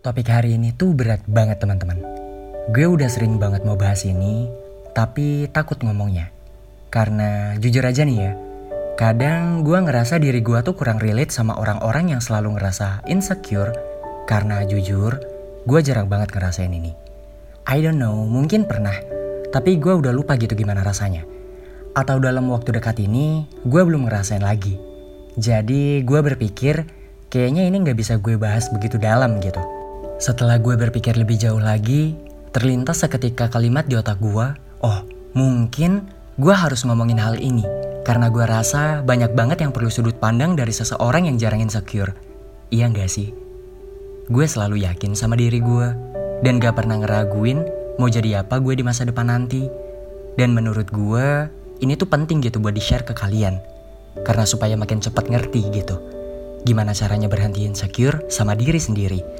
Topik hari ini tuh berat banget teman-teman. Gue udah sering banget mau bahas ini, tapi takut ngomongnya. Karena jujur aja nih ya, kadang gue ngerasa diri gue tuh kurang relate sama orang-orang yang selalu ngerasa insecure. Karena jujur, gue jarang banget ngerasain ini. I don't know, mungkin pernah, tapi gue udah lupa gitu gimana rasanya. Atau dalam waktu dekat ini, gue belum ngerasain lagi. Jadi gue berpikir, kayaknya ini gak bisa gue bahas begitu dalam gitu. Setelah gue berpikir lebih jauh lagi, terlintas seketika kalimat di otak gue, oh mungkin gue harus ngomongin hal ini. Karena gue rasa banyak banget yang perlu sudut pandang dari seseorang yang jarang insecure. Iya gak sih? Gue selalu yakin sama diri gue. Dan gak pernah ngeraguin mau jadi apa gue di masa depan nanti. Dan menurut gue, ini tuh penting gitu buat di-share ke kalian. Karena supaya makin cepat ngerti gitu. Gimana caranya berhenti insecure sama diri sendiri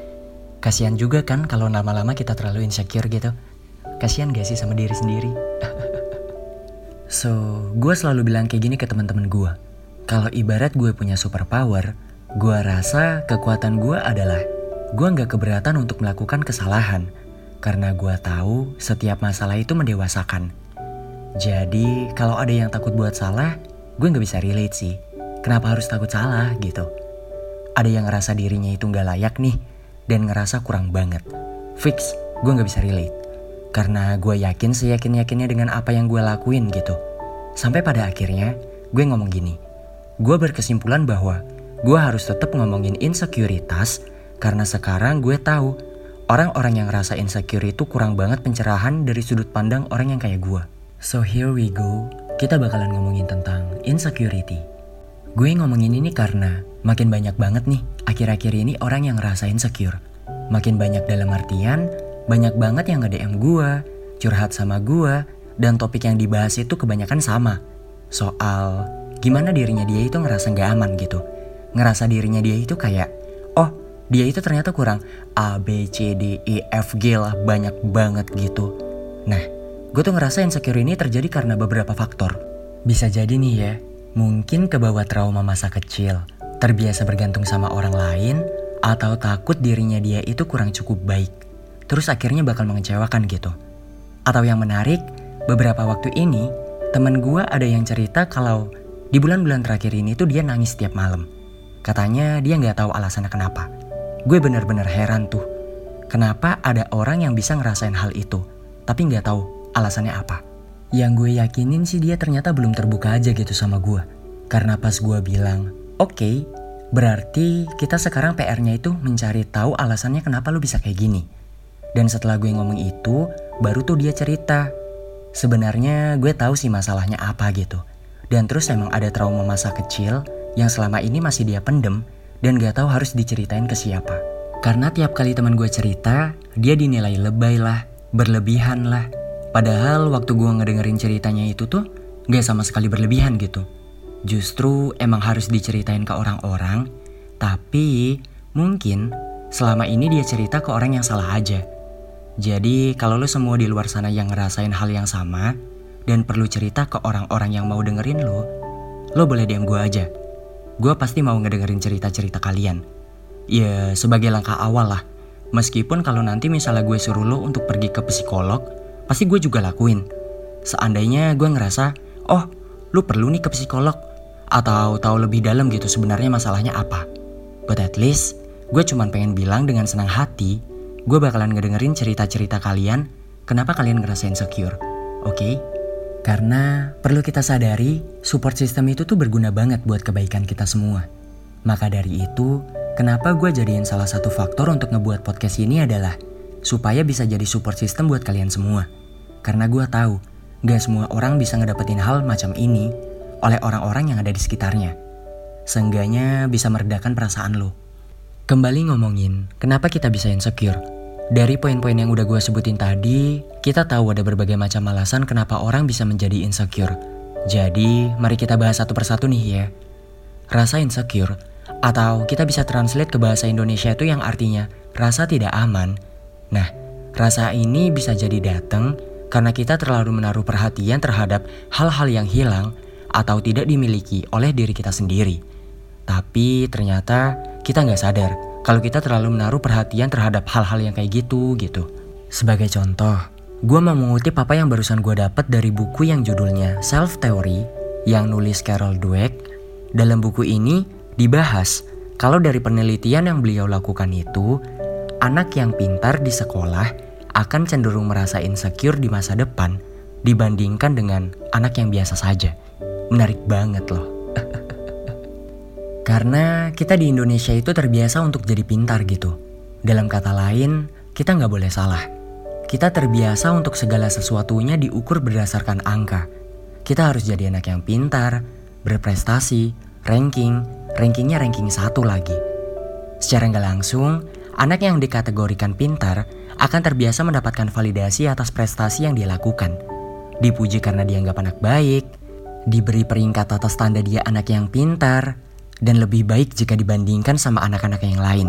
Kasihan juga kan kalau lama-lama kita terlalu insecure gitu. Kasihan gak sih sama diri sendiri? so, gue selalu bilang kayak gini ke teman-teman gue. Kalau ibarat gue punya superpower, gue rasa kekuatan gue adalah gue nggak keberatan untuk melakukan kesalahan karena gue tahu setiap masalah itu mendewasakan. Jadi kalau ada yang takut buat salah, gue nggak bisa relate sih. Kenapa harus takut salah gitu? Ada yang ngerasa dirinya itu nggak layak nih, dan ngerasa kurang banget. Fix, gue gak bisa relate. Karena gue yakin seyakin-yakinnya dengan apa yang gue lakuin gitu. Sampai pada akhirnya, gue ngomong gini. Gue berkesimpulan bahwa gue harus tetap ngomongin insekuritas karena sekarang gue tahu orang-orang yang ngerasa insecure itu kurang banget pencerahan dari sudut pandang orang yang kayak gue. So here we go, kita bakalan ngomongin tentang insecurity. Gue ngomongin ini karena makin banyak banget nih akhir-akhir ini orang yang ngerasa insecure. Makin banyak dalam artian, banyak banget yang nge-DM gue, curhat sama gue, dan topik yang dibahas itu kebanyakan sama. Soal gimana dirinya dia itu ngerasa gak aman gitu. Ngerasa dirinya dia itu kayak, oh dia itu ternyata kurang A, B, C, D, E, F, G lah banyak banget gitu. Nah, gue tuh ngerasa insecure ini terjadi karena beberapa faktor. Bisa jadi nih ya, Mungkin kebawa trauma masa kecil, terbiasa bergantung sama orang lain, atau takut dirinya dia itu kurang cukup baik. Terus akhirnya bakal mengecewakan gitu. Atau yang menarik, beberapa waktu ini, temen gue ada yang cerita kalau di bulan-bulan terakhir ini tuh dia nangis setiap malam. Katanya dia nggak tahu alasannya kenapa. Gue bener-bener heran tuh. Kenapa ada orang yang bisa ngerasain hal itu, tapi nggak tahu alasannya apa. Yang gue yakinin sih dia ternyata belum terbuka aja gitu sama gue. Karena pas gue bilang, oke, okay, berarti kita sekarang PR-nya itu mencari tahu alasannya kenapa lu bisa kayak gini. Dan setelah gue ngomong itu, baru tuh dia cerita. Sebenarnya gue tahu sih masalahnya apa gitu. Dan terus emang ada trauma masa kecil yang selama ini masih dia pendem dan gak tahu harus diceritain ke siapa. Karena tiap kali teman gue cerita, dia dinilai lebay lah, berlebihan lah, Padahal waktu gue ngedengerin ceritanya itu tuh gak sama sekali berlebihan gitu. Justru emang harus diceritain ke orang-orang, tapi mungkin selama ini dia cerita ke orang yang salah aja. Jadi kalau lo semua di luar sana yang ngerasain hal yang sama dan perlu cerita ke orang-orang yang mau dengerin lo, lo boleh DM gue aja. Gue pasti mau ngedengerin cerita-cerita kalian. Ya sebagai langkah awal lah. Meskipun kalau nanti misalnya gue suruh lo untuk pergi ke psikolog, pasti gue juga lakuin. Seandainya gue ngerasa, oh lu perlu nih ke psikolog atau tahu lebih dalam gitu sebenarnya masalahnya apa. But at least gue cuman pengen bilang dengan senang hati, gue bakalan ngedengerin cerita-cerita kalian kenapa kalian ngerasain secure. Oke? Okay? Karena perlu kita sadari, support system itu tuh berguna banget buat kebaikan kita semua. Maka dari itu, kenapa gue jadiin salah satu faktor untuk ngebuat podcast ini adalah supaya bisa jadi support system buat kalian semua. Karena gue tahu, gak semua orang bisa ngedapetin hal macam ini oleh orang-orang yang ada di sekitarnya. Seenggaknya bisa meredakan perasaan lo. Kembali ngomongin, kenapa kita bisa insecure? Dari poin-poin yang udah gue sebutin tadi, kita tahu ada berbagai macam alasan kenapa orang bisa menjadi insecure. Jadi, mari kita bahas satu persatu nih ya. Rasa insecure, atau kita bisa translate ke bahasa Indonesia itu yang artinya rasa tidak aman. Nah, rasa ini bisa jadi datang karena kita terlalu menaruh perhatian terhadap hal-hal yang hilang atau tidak dimiliki oleh diri kita sendiri. Tapi ternyata kita nggak sadar kalau kita terlalu menaruh perhatian terhadap hal-hal yang kayak gitu gitu. Sebagai contoh, gue mau mengutip apa yang barusan gue dapat dari buku yang judulnya Self Theory yang nulis Carol Dweck. Dalam buku ini dibahas kalau dari penelitian yang beliau lakukan itu, anak yang pintar di sekolah akan cenderung merasa insecure di masa depan dibandingkan dengan anak yang biasa saja. Menarik banget loh. Karena kita di Indonesia itu terbiasa untuk jadi pintar gitu. Dalam kata lain, kita nggak boleh salah. Kita terbiasa untuk segala sesuatunya diukur berdasarkan angka. Kita harus jadi anak yang pintar, berprestasi, ranking, rankingnya ranking satu lagi. Secara nggak langsung, anak yang dikategorikan pintar akan terbiasa mendapatkan validasi atas prestasi yang dia lakukan. Dipuji karena dia dianggap anak baik, diberi peringkat atas tanda dia anak yang pintar, dan lebih baik jika dibandingkan sama anak-anak yang lain.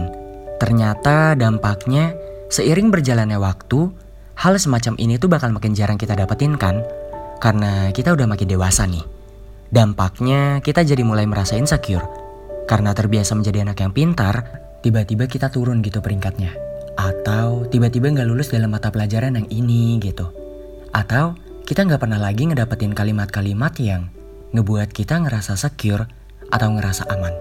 Ternyata dampaknya, seiring berjalannya waktu, hal semacam ini tuh bakal makin jarang kita dapetin kan? Karena kita udah makin dewasa nih. Dampaknya kita jadi mulai merasa insecure. Karena terbiasa menjadi anak yang pintar, tiba-tiba kita turun gitu peringkatnya. Atau tiba-tiba nggak lulus dalam mata pelajaran yang ini gitu. Atau kita nggak pernah lagi ngedapetin kalimat-kalimat yang ngebuat kita ngerasa secure atau ngerasa aman.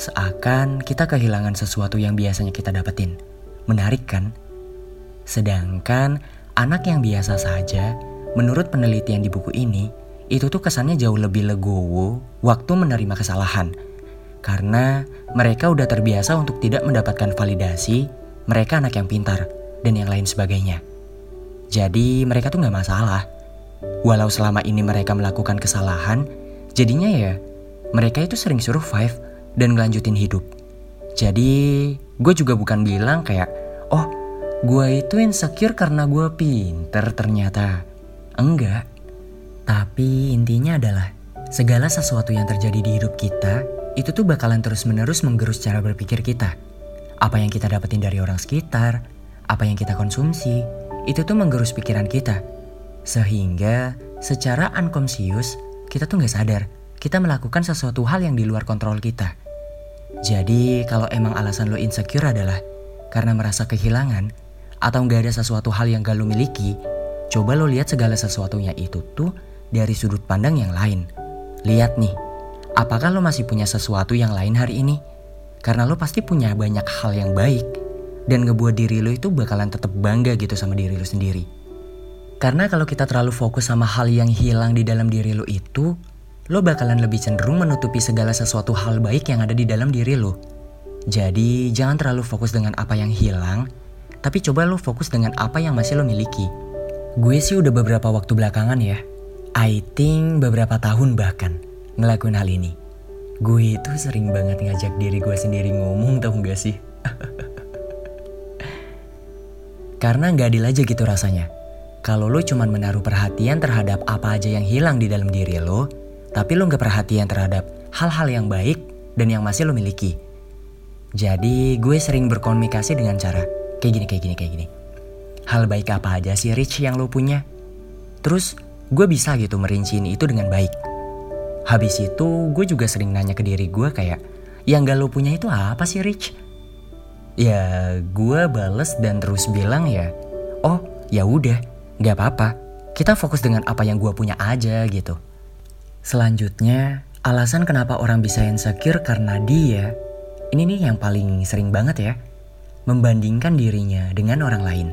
Seakan kita kehilangan sesuatu yang biasanya kita dapetin. Menarik kan? Sedangkan anak yang biasa saja, menurut penelitian di buku ini, itu tuh kesannya jauh lebih legowo waktu menerima kesalahan. Karena mereka udah terbiasa untuk tidak mendapatkan validasi, mereka anak yang pintar, dan yang lain sebagainya. Jadi mereka tuh gak masalah. Walau selama ini mereka melakukan kesalahan, jadinya ya mereka itu sering survive dan ngelanjutin hidup. Jadi gue juga bukan bilang kayak, oh gue itu insecure karena gue pinter ternyata. Enggak. Tapi intinya adalah segala sesuatu yang terjadi di hidup kita itu tuh bakalan terus-menerus menggerus cara berpikir kita. Apa yang kita dapetin dari orang sekitar, apa yang kita konsumsi, itu tuh menggerus pikiran kita. Sehingga secara unconscious kita tuh nggak sadar kita melakukan sesuatu hal yang di luar kontrol kita. Jadi kalau emang alasan lo insecure adalah karena merasa kehilangan atau nggak ada sesuatu hal yang gak lo miliki, coba lo lihat segala sesuatunya itu tuh dari sudut pandang yang lain. Lihat nih, apakah lo masih punya sesuatu yang lain hari ini? Karena lo pasti punya banyak hal yang baik dan ngebuat diri lo itu bakalan tetap bangga gitu sama diri lo sendiri. Karena kalau kita terlalu fokus sama hal yang hilang di dalam diri lo itu, lo bakalan lebih cenderung menutupi segala sesuatu hal baik yang ada di dalam diri lo. Jadi jangan terlalu fokus dengan apa yang hilang, tapi coba lo fokus dengan apa yang masih lo miliki. Gue sih udah beberapa waktu belakangan ya, I think beberapa tahun bahkan ngelakuin hal ini. Gue itu sering banget ngajak diri gue sendiri ngomong tau gak sih? Karena gak adil aja gitu rasanya. Kalau lo cuman menaruh perhatian terhadap apa aja yang hilang di dalam diri lo, tapi lo gak perhatian terhadap hal-hal yang baik dan yang masih lo miliki. Jadi gue sering berkomunikasi dengan cara kayak gini, kayak gini, kayak gini. Hal baik apa aja sih Rich yang lo punya? Terus gue bisa gitu merinciin itu dengan baik. Habis itu gue juga sering nanya ke diri gue kayak, yang gak lo punya itu apa sih Rich? Ya gue bales dan terus bilang ya, oh ya udah, gak apa-apa. Kita fokus dengan apa yang gue punya aja gitu. Selanjutnya, alasan kenapa orang bisa insecure karena dia, ini nih yang paling sering banget ya, membandingkan dirinya dengan orang lain.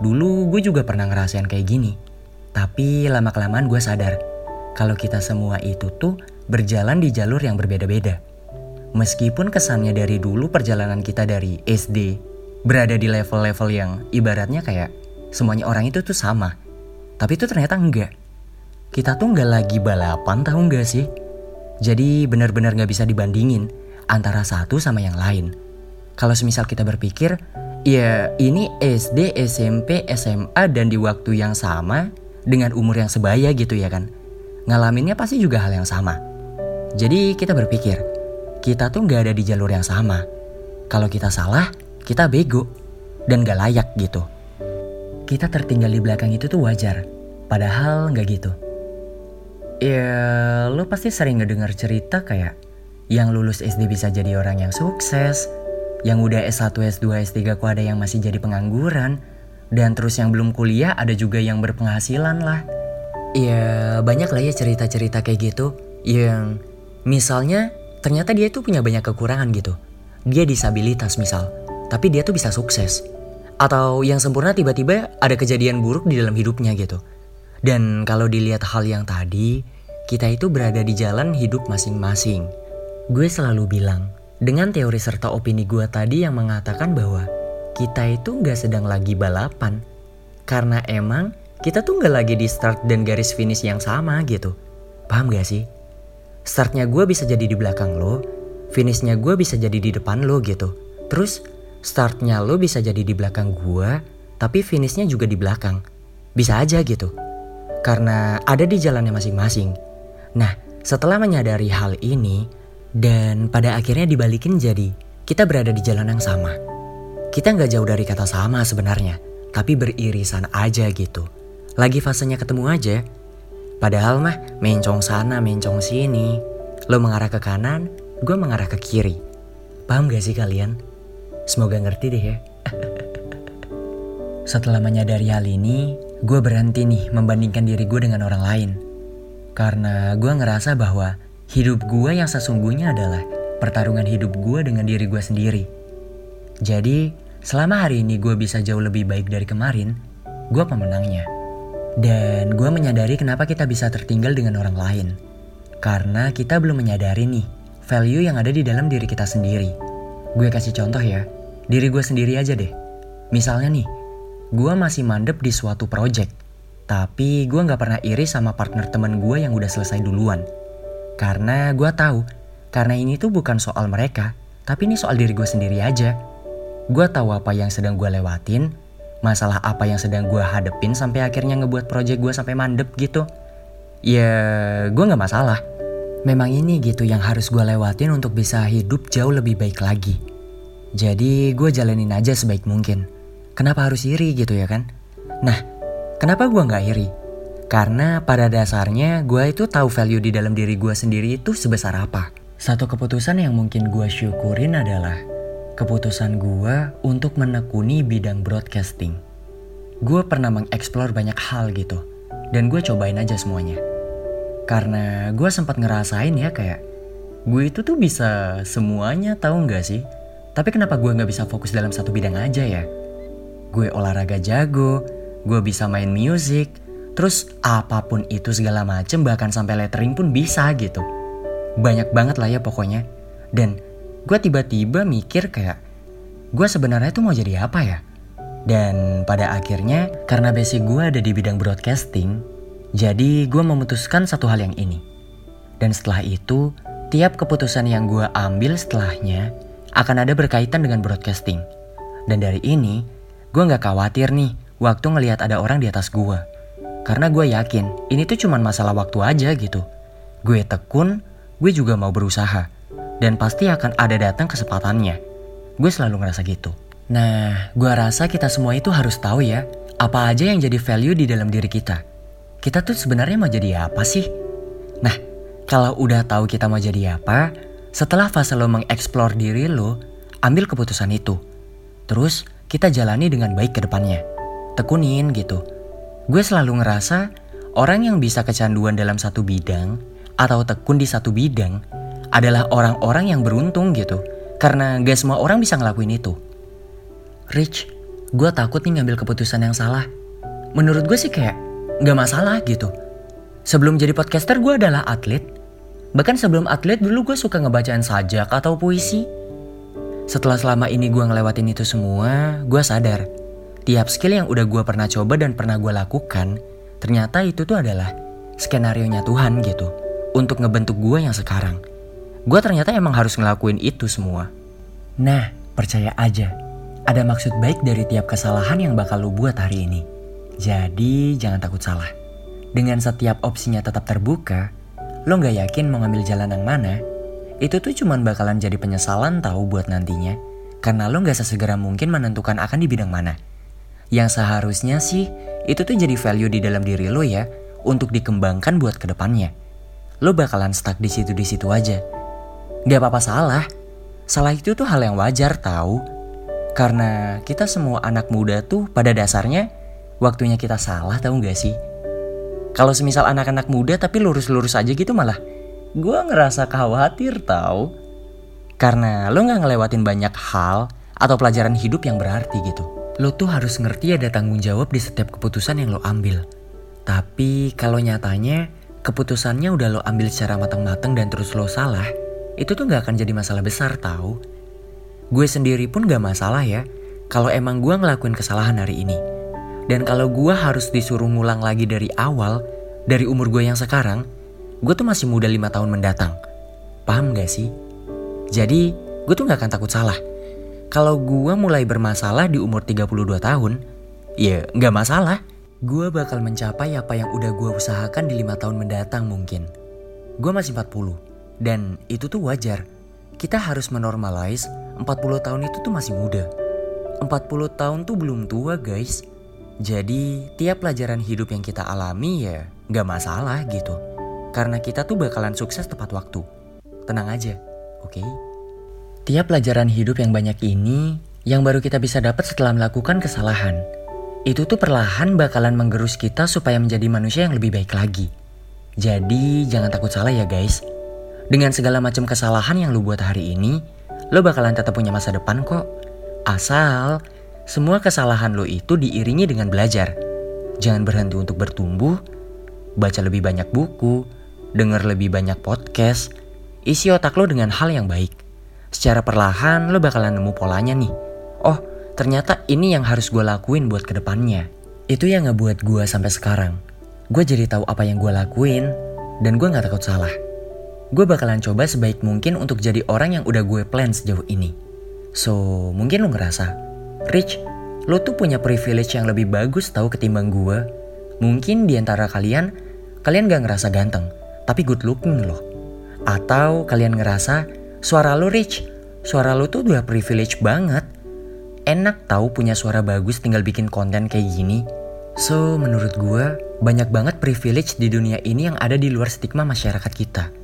Dulu gue juga pernah ngerasain kayak gini. Tapi lama-kelamaan gue sadar kalau kita semua itu tuh berjalan di jalur yang berbeda-beda. Meskipun kesannya dari dulu perjalanan kita dari SD berada di level-level yang ibaratnya kayak semuanya orang itu tuh sama. Tapi itu ternyata enggak. Kita tuh nggak lagi balapan tahu nggak sih? Jadi benar-benar nggak bisa dibandingin antara satu sama yang lain. Kalau semisal kita berpikir, ya ini SD, SMP, SMA dan di waktu yang sama, dengan umur yang sebaya gitu ya kan. Ngalaminnya pasti juga hal yang sama. Jadi kita berpikir, kita tuh gak ada di jalur yang sama. Kalau kita salah, kita bego dan gak layak gitu. Kita tertinggal di belakang itu tuh wajar, padahal gak gitu. Ya, lo pasti sering ngedengar cerita kayak yang lulus SD bisa jadi orang yang sukses, Yang udah S1, S2, S3 kok ada yang masih jadi pengangguran. Dan terus yang belum kuliah ada juga yang berpenghasilan lah. Ya banyak lah ya cerita-cerita kayak gitu. Yang misalnya ternyata dia tuh punya banyak kekurangan gitu. Dia disabilitas misal. Tapi dia tuh bisa sukses. Atau yang sempurna tiba-tiba ada kejadian buruk di dalam hidupnya gitu. Dan kalau dilihat hal yang tadi, kita itu berada di jalan hidup masing-masing. Gue selalu bilang, dengan teori serta opini gue tadi yang mengatakan bahwa kita itu nggak sedang lagi balapan. Karena emang kita tuh nggak lagi di start dan garis finish yang sama gitu. Paham gak sih? Startnya gue bisa jadi di belakang lo, finishnya gue bisa jadi di depan lo gitu. Terus startnya lo bisa jadi di belakang gue, tapi finishnya juga di belakang. Bisa aja gitu. Karena ada di jalannya masing-masing. Nah, setelah menyadari hal ini, dan pada akhirnya dibalikin jadi kita berada di jalan yang sama. Kita nggak jauh dari kata sama sebenarnya, tapi beririsan aja gitu. Lagi fasenya ketemu aja. Padahal mah mencong sana, mencong sini. Lo mengarah ke kanan, gue mengarah ke kiri. Paham gak sih kalian? Semoga ngerti deh ya. Setelah menyadari hal ini, gue berhenti nih membandingkan diri gue dengan orang lain. Karena gue ngerasa bahwa hidup gue yang sesungguhnya adalah pertarungan hidup gue dengan diri gue sendiri. Jadi, selama hari ini gue bisa jauh lebih baik dari kemarin, gue pemenangnya. Dan gue menyadari kenapa kita bisa tertinggal dengan orang lain. Karena kita belum menyadari nih, value yang ada di dalam diri kita sendiri. Gue kasih contoh ya, diri gue sendiri aja deh. Misalnya nih, gue masih mandep di suatu project tapi gue gak pernah iri sama partner temen gue yang udah selesai duluan. Karena gue tahu, karena ini tuh bukan soal mereka, tapi ini soal diri gue sendiri aja. Gue tahu apa yang sedang gue lewatin, masalah apa yang sedang gue hadepin sampai akhirnya ngebuat project gue sampai mandep gitu. Ya, gue gak masalah. Memang ini gitu yang harus gue lewatin untuk bisa hidup jauh lebih baik lagi. Jadi gue jalanin aja sebaik mungkin. Kenapa harus iri gitu ya kan? Nah, Kenapa gue gak iri? Karena pada dasarnya gue itu tahu value di dalam diri gue sendiri itu sebesar apa. Satu keputusan yang mungkin gue syukurin adalah keputusan gue untuk menekuni bidang broadcasting. Gue pernah mengeksplor banyak hal gitu, dan gue cobain aja semuanya. Karena gue sempat ngerasain ya kayak, gue itu tuh bisa semuanya tahu gak sih? Tapi kenapa gue gak bisa fokus dalam satu bidang aja ya? Gue olahraga jago, gue bisa main music, terus apa pun itu segala macem bahkan sampai lettering pun bisa gitu. Banyak banget lah ya pokoknya. Dan gue tiba-tiba mikir kayak, gue sebenarnya tuh mau jadi apa ya? Dan pada akhirnya karena basic gue ada di bidang broadcasting, jadi gue memutuskan satu hal yang ini. Dan setelah itu, tiap keputusan yang gue ambil setelahnya akan ada berkaitan dengan broadcasting. Dan dari ini, gue gak khawatir nih waktu ngelihat ada orang di atas gue. Karena gue yakin ini tuh cuma masalah waktu aja gitu. Gue tekun, gue juga mau berusaha. Dan pasti akan ada datang kesempatannya. Gue selalu ngerasa gitu. Nah, gue rasa kita semua itu harus tahu ya, apa aja yang jadi value di dalam diri kita. Kita tuh sebenarnya mau jadi apa sih? Nah, kalau udah tahu kita mau jadi apa, setelah fase lo mengeksplor diri lo, ambil keputusan itu. Terus, kita jalani dengan baik ke depannya tekunin gitu. Gue selalu ngerasa orang yang bisa kecanduan dalam satu bidang atau tekun di satu bidang adalah orang-orang yang beruntung gitu. Karena gak semua orang bisa ngelakuin itu. Rich, gue takut nih ngambil keputusan yang salah. Menurut gue sih kayak gak masalah gitu. Sebelum jadi podcaster gue adalah atlet. Bahkan sebelum atlet dulu gue suka ngebacaan sajak atau puisi. Setelah selama ini gue ngelewatin itu semua, gue sadar tiap skill yang udah gue pernah coba dan pernah gue lakukan, ternyata itu tuh adalah skenario nya Tuhan gitu. Untuk ngebentuk gue yang sekarang. Gue ternyata emang harus ngelakuin itu semua. Nah, percaya aja. Ada maksud baik dari tiap kesalahan yang bakal lu buat hari ini. Jadi jangan takut salah. Dengan setiap opsinya tetap terbuka, lo gak yakin mau ngambil jalan yang mana, itu tuh cuman bakalan jadi penyesalan tahu buat nantinya. Karena lo gak sesegera mungkin menentukan akan di bidang mana. Yang seharusnya sih itu tuh jadi value di dalam diri lo ya untuk dikembangkan buat ke depannya. Lo bakalan stuck di situ di situ aja. Gak apa-apa salah. Salah itu tuh hal yang wajar tahu. Karena kita semua anak muda tuh pada dasarnya waktunya kita salah tahu gak sih? Kalau semisal anak-anak muda tapi lurus-lurus aja gitu malah gue ngerasa khawatir tahu. Karena lo gak ngelewatin banyak hal atau pelajaran hidup yang berarti gitu. Lo tuh harus ngerti ada tanggung jawab di setiap keputusan yang lo ambil. Tapi kalau nyatanya keputusannya udah lo ambil secara matang-matang dan terus lo salah, itu tuh gak akan jadi masalah besar tahu. Gue sendiri pun gak masalah ya, kalau emang gue ngelakuin kesalahan hari ini. Dan kalau gue harus disuruh ngulang lagi dari awal, dari umur gue yang sekarang, gue tuh masih muda lima tahun mendatang. Paham gak sih? Jadi, gue tuh gak akan takut salah. Kalau gue mulai bermasalah di umur 32 tahun, ya gak masalah. Gue bakal mencapai apa yang udah gue usahakan di lima tahun mendatang mungkin. Gue masih 40 dan itu tuh wajar. Kita harus menormalize 40 tahun itu tuh masih muda. 40 tahun tuh belum tua guys. Jadi tiap pelajaran hidup yang kita alami ya gak masalah gitu. Karena kita tuh bakalan sukses tepat waktu. Tenang aja, oke? Okay? Tiap pelajaran hidup yang banyak ini yang baru kita bisa dapat setelah melakukan kesalahan. Itu tuh perlahan bakalan menggerus kita supaya menjadi manusia yang lebih baik lagi. Jadi jangan takut salah ya guys. Dengan segala macam kesalahan yang lu buat hari ini, lo bakalan tetap punya masa depan kok. Asal semua kesalahan lo itu diiringi dengan belajar. Jangan berhenti untuk bertumbuh, baca lebih banyak buku, denger lebih banyak podcast, isi otak lo dengan hal yang baik. Secara perlahan lo bakalan nemu polanya nih. Oh, ternyata ini yang harus gue lakuin buat ke depannya. Itu yang ngebuat gue sampai sekarang. Gue jadi tahu apa yang gue lakuin, dan gue gak takut salah gue bakalan coba sebaik mungkin untuk jadi orang yang udah gue plan sejauh ini. So, mungkin lo ngerasa, Rich, lo tuh punya privilege yang lebih bagus tahu ketimbang gue. Mungkin di antara kalian, kalian gak ngerasa ganteng, tapi good looking loh. Atau kalian ngerasa, suara lo Rich, suara lo tuh udah privilege banget. Enak tahu punya suara bagus tinggal bikin konten kayak gini. So, menurut gue, banyak banget privilege di dunia ini yang ada di luar stigma masyarakat kita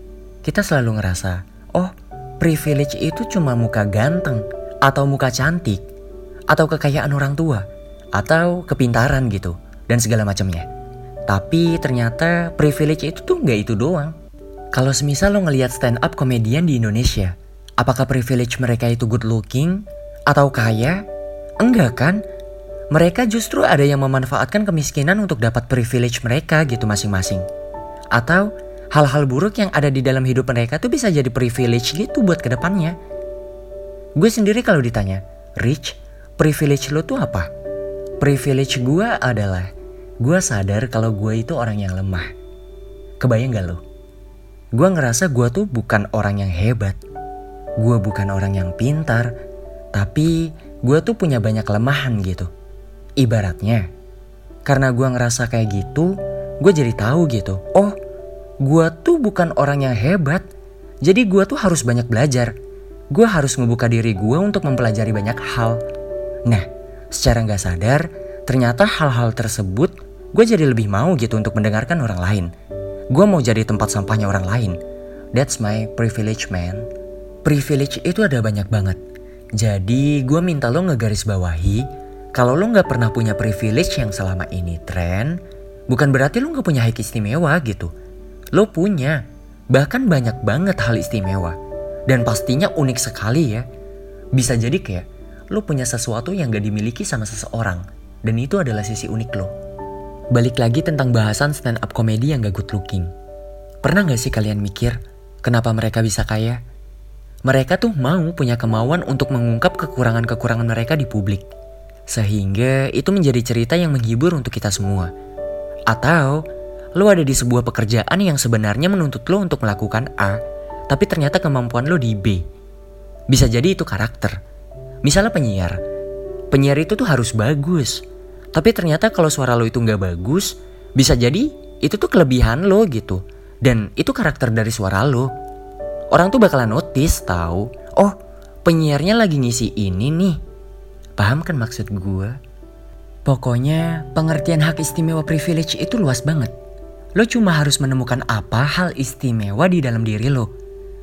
kita selalu ngerasa, oh privilege itu cuma muka ganteng, atau muka cantik, atau kekayaan orang tua, atau kepintaran gitu, dan segala macamnya. Tapi ternyata privilege itu tuh nggak itu doang. Kalau semisal lo ngelihat stand up komedian di Indonesia, apakah privilege mereka itu good looking atau kaya? Enggak kan? Mereka justru ada yang memanfaatkan kemiskinan untuk dapat privilege mereka gitu masing-masing. Atau hal-hal buruk yang ada di dalam hidup mereka tuh bisa jadi privilege gitu buat ke depannya. Gue sendiri kalau ditanya, Rich, privilege lo tuh apa? Privilege gue adalah gue sadar kalau gue itu orang yang lemah. Kebayang gak lo? Gue ngerasa gue tuh bukan orang yang hebat. Gue bukan orang yang pintar. Tapi gue tuh punya banyak kelemahan gitu. Ibaratnya, karena gue ngerasa kayak gitu, gue jadi tahu gitu. Oh, gue tuh bukan orang yang hebat. Jadi gue tuh harus banyak belajar. Gue harus ngebuka diri gue untuk mempelajari banyak hal. Nah, secara nggak sadar, ternyata hal-hal tersebut gue jadi lebih mau gitu untuk mendengarkan orang lain. Gue mau jadi tempat sampahnya orang lain. That's my privilege man. Privilege itu ada banyak banget. Jadi gue minta lo ngegaris bawahi kalau lo nggak pernah punya privilege yang selama ini tren, bukan berarti lo nggak punya hak istimewa gitu. Lo punya, bahkan banyak banget hal istimewa. Dan pastinya unik sekali ya. Bisa jadi kayak lo punya sesuatu yang gak dimiliki sama seseorang. Dan itu adalah sisi unik lo. Balik lagi tentang bahasan stand up komedi yang gak good looking. Pernah gak sih kalian mikir, kenapa mereka bisa kaya? Mereka tuh mau punya kemauan untuk mengungkap kekurangan-kekurangan mereka di publik. Sehingga itu menjadi cerita yang menghibur untuk kita semua. Atau lo ada di sebuah pekerjaan yang sebenarnya menuntut lo untuk melakukan A, tapi ternyata kemampuan lo di B. Bisa jadi itu karakter. Misalnya penyiar. Penyiar itu tuh harus bagus. Tapi ternyata kalau suara lo itu nggak bagus, bisa jadi itu tuh kelebihan lo gitu. Dan itu karakter dari suara lo. Orang tuh bakalan notice tahu. Oh, penyiarnya lagi ngisi ini nih. Paham kan maksud gue? Pokoknya pengertian hak istimewa privilege itu luas banget. Lo cuma harus menemukan apa hal istimewa di dalam diri lo.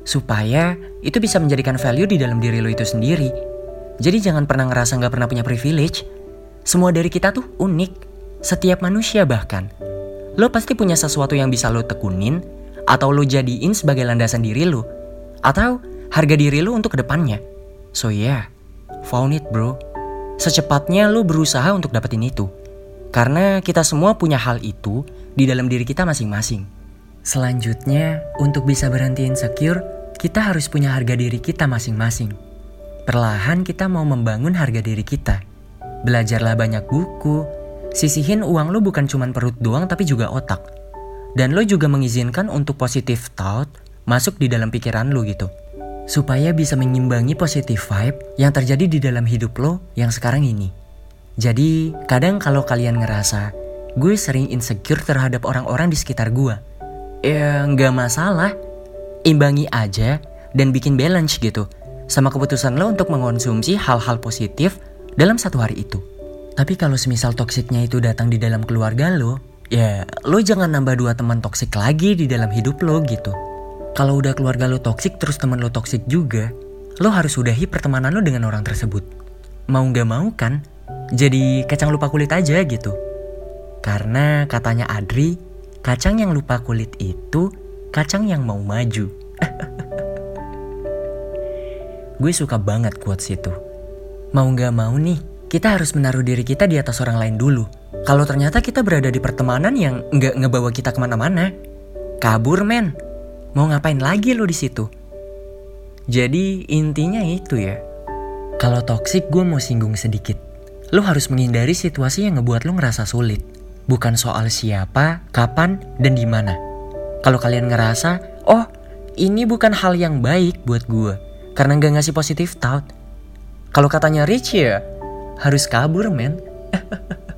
Supaya itu bisa menjadikan value di dalam diri lo itu sendiri. Jadi jangan pernah ngerasa nggak pernah punya privilege. Semua dari kita tuh unik. Setiap manusia bahkan. Lo pasti punya sesuatu yang bisa lo tekunin atau lo jadiin sebagai landasan diri lo. Atau harga diri lo untuk ke depannya. So yeah, found it bro. Secepatnya lo berusaha untuk dapetin itu. Karena kita semua punya hal itu di dalam diri kita masing-masing. Selanjutnya, untuk bisa berhenti insecure, kita harus punya harga diri kita masing-masing. Perlahan kita mau membangun harga diri kita. Belajarlah banyak buku, sisihin uang lo bukan cuma perut doang tapi juga otak. Dan lo juga mengizinkan untuk positive thought masuk di dalam pikiran lo gitu. Supaya bisa mengimbangi positive vibe yang terjadi di dalam hidup lo yang sekarang ini. Jadi kadang kalau kalian ngerasa gue sering insecure terhadap orang-orang di sekitar gue. Ya nggak masalah, imbangi aja dan bikin balance gitu sama keputusan lo untuk mengonsumsi hal-hal positif dalam satu hari itu. Tapi kalau semisal toksiknya itu datang di dalam keluarga lo, ya lo jangan nambah dua teman toksik lagi di dalam hidup lo gitu. Kalau udah keluarga lo toksik terus teman lo toksik juga, lo harus sudahi pertemanan lo dengan orang tersebut. Mau gak mau kan, jadi kacang lupa kulit aja gitu. Karena katanya Adri, kacang yang lupa kulit itu kacang yang mau maju. Gue suka banget quotes itu. Mau gak mau nih, kita harus menaruh diri kita di atas orang lain dulu. Kalau ternyata kita berada di pertemanan yang nggak ngebawa kita ke mana-mana, kabur men. Mau ngapain lagi lo di situ? Jadi intinya itu ya. Kalau toksik gue mau singgung sedikit. Lo harus menghindari situasi yang ngebuat lo ngerasa sulit. Bukan soal siapa, kapan, dan di mana. Kalau kalian ngerasa, oh ini bukan hal yang baik buat gue. Karena gak ngasih positif thought. Kalau katanya Rich ya, harus kabur men.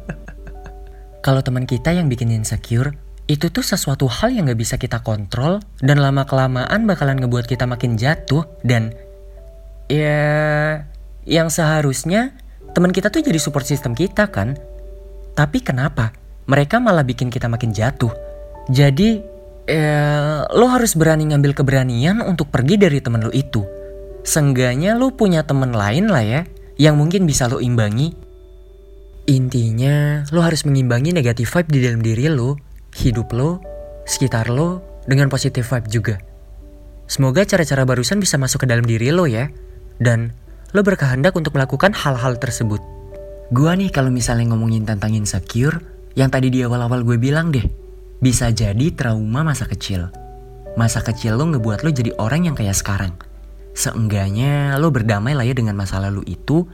Kalau teman kita yang bikin insecure, itu tuh sesuatu hal yang gak bisa kita kontrol dan lama-kelamaan bakalan ngebuat kita makin jatuh dan ya yang seharusnya teman kita tuh jadi support system kita kan. Tapi kenapa mereka malah bikin kita makin jatuh? Jadi eh, lo harus berani ngambil keberanian untuk pergi dari temen lo itu. Seenggaknya lo punya temen lain lah ya, yang mungkin bisa lo imbangi. Intinya, lo harus mengimbangi negatif vibe di dalam diri lo, hidup lo, sekitar lo, dengan positif vibe juga. Semoga cara-cara barusan bisa masuk ke dalam diri lo ya, dan lo berkehendak untuk melakukan hal-hal tersebut. Gua nih kalau misalnya ngomongin tentang insecure, yang tadi di awal-awal gue bilang deh, bisa jadi trauma masa kecil. Masa kecil lo ngebuat lo jadi orang yang kayak sekarang. Seenggaknya lo berdamai lah ya dengan masa lalu itu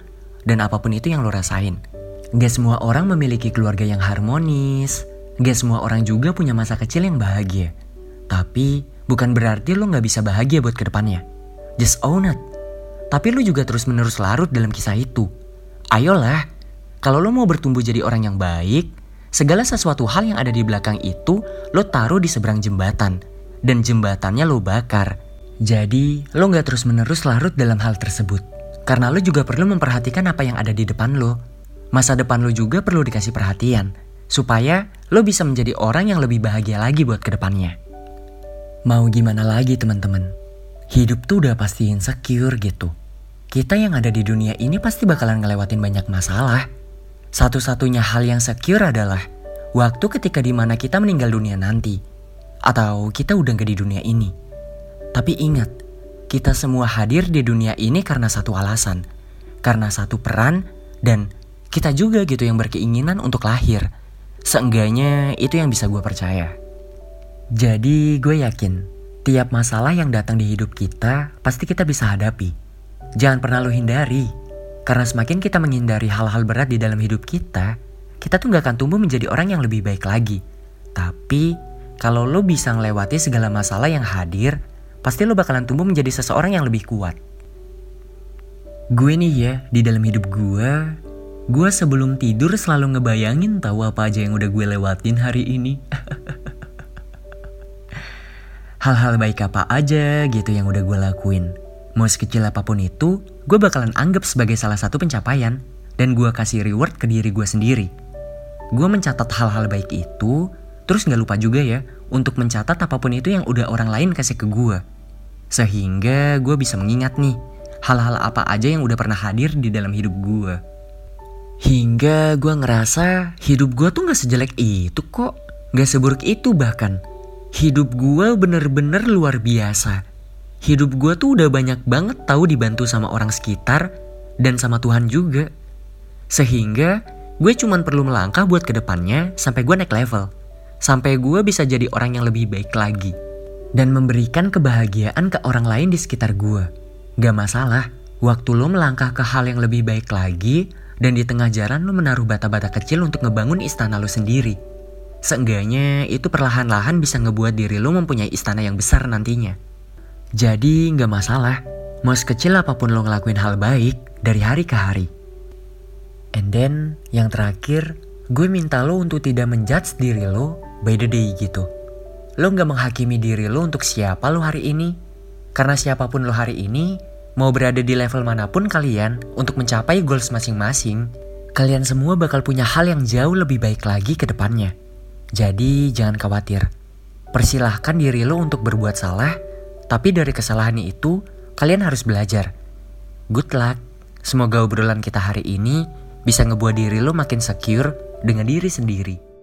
dan apa pun itu yang lo rasain. Gak semua orang memiliki keluarga yang harmonis. Gak semua orang juga punya masa kecil yang bahagia. Tapi bukan berarti lo gak bisa bahagia buat ke depannya. Just own it. Tapi lo juga terus menerus larut dalam kisah itu. Ayolah, kalau lo mau bertumbuh jadi orang yang baik, Segala sesuatu hal yang ada di belakang itu lo taruh di seberang jembatan. Dan jembatannya lo bakar. Jadi lo gak terus menerus larut dalam hal tersebut. Karena lo juga perlu memperhatikan apa yang ada di depan lo. Masa depan lo juga perlu dikasih perhatian. Supaya lo bisa menjadi orang yang lebih bahagia lagi buat ke depannya. Mau gimana lagi teman-teman? Hidup tuh udah pasti insecure gitu. Kita yang ada di dunia ini pasti bakalan ngelewatin banyak masalah. Satu-satunya hal yang secure adalah waktu ketika di mana kita meninggal dunia nanti. Atau kita udah gak di dunia ini. Tapi ingat, kita semua hadir di dunia ini karena satu alasan. Karena satu peran dan kita juga gitu yang berkeinginan untuk lahir. Seenggaknya itu yang bisa gue percaya. Jadi gue yakin, tiap masalah yang datang di hidup kita pasti kita bisa hadapi. Jangan pernah lo hindari. Karena semakin kita menghindari hal-hal berat di dalam hidup kita, kita tuh gak akan tumbuh menjadi orang yang lebih baik lagi. Tapi, kalau lo bisa ngelewati segala masalah yang hadir, pasti lo bakalan tumbuh menjadi seseorang yang lebih kuat. Gue nih ya, di dalam hidup gue, gue sebelum tidur selalu ngebayangin tahu apa aja yang udah gue lewatin hari ini. Hal-hal baik apa aja gitu yang udah gue lakuin. Mau sekecil apa pun itu, gue bakalan anggap sebagai salah satu pencapaian dan gue kasih reward ke diri gue sendiri. Gue mencatat hal-hal baik itu, terus gak lupa juga ya untuk mencatat apa pun itu yang udah orang lain kasih ke gue. Sehingga gue bisa mengingat nih hal-hal apa aja yang udah pernah hadir di dalam hidup gue. Hingga gue ngerasa hidup gue tuh gak sejelek itu kok. Gak seburuk itu bahkan. Hidup gue bener-bener luar biasa. Hidup gue tuh udah banyak banget tahu dibantu sama orang sekitar dan sama Tuhan juga. Sehingga gue cuman perlu melangkah buat ke depannya sampai gue naik level. Sampai gue bisa jadi orang yang lebih baik lagi dan memberikan kebahagiaan ke orang lain di sekitar gue. Gak masalah, waktu lo melangkah ke hal yang lebih baik lagi, dan di tengah jalan lo menaruh bata-bata kecil untuk ngebangun istana lo sendiri. Seenggaknya itu perlahan-lahan bisa ngebuat diri lo mempunyai istana yang besar nantinya. Jadi gak masalah, mau sekecil apa pun lo ngelakuin hal baik dari hari ke hari. And then, yang terakhir, gue minta lo untuk tidak menjudge diri lo by the day gitu. Lo gak menghakimi diri lo untuk siapa lo hari ini. Karena siapa pun lo hari ini, mau berada di level mana pun kalian untuk mencapai goals masing-masing, kalian semua bakal punya hal yang jauh lebih baik lagi ke depannya. Jadi jangan khawatir. Persilahkan diri lo untuk berbuat salah, tapi dari kesalahan itu, kalian harus belajar. Good luck. Semoga obrolan kita hari ini bisa ngebuat diri lo makin secure dengan diri sendiri.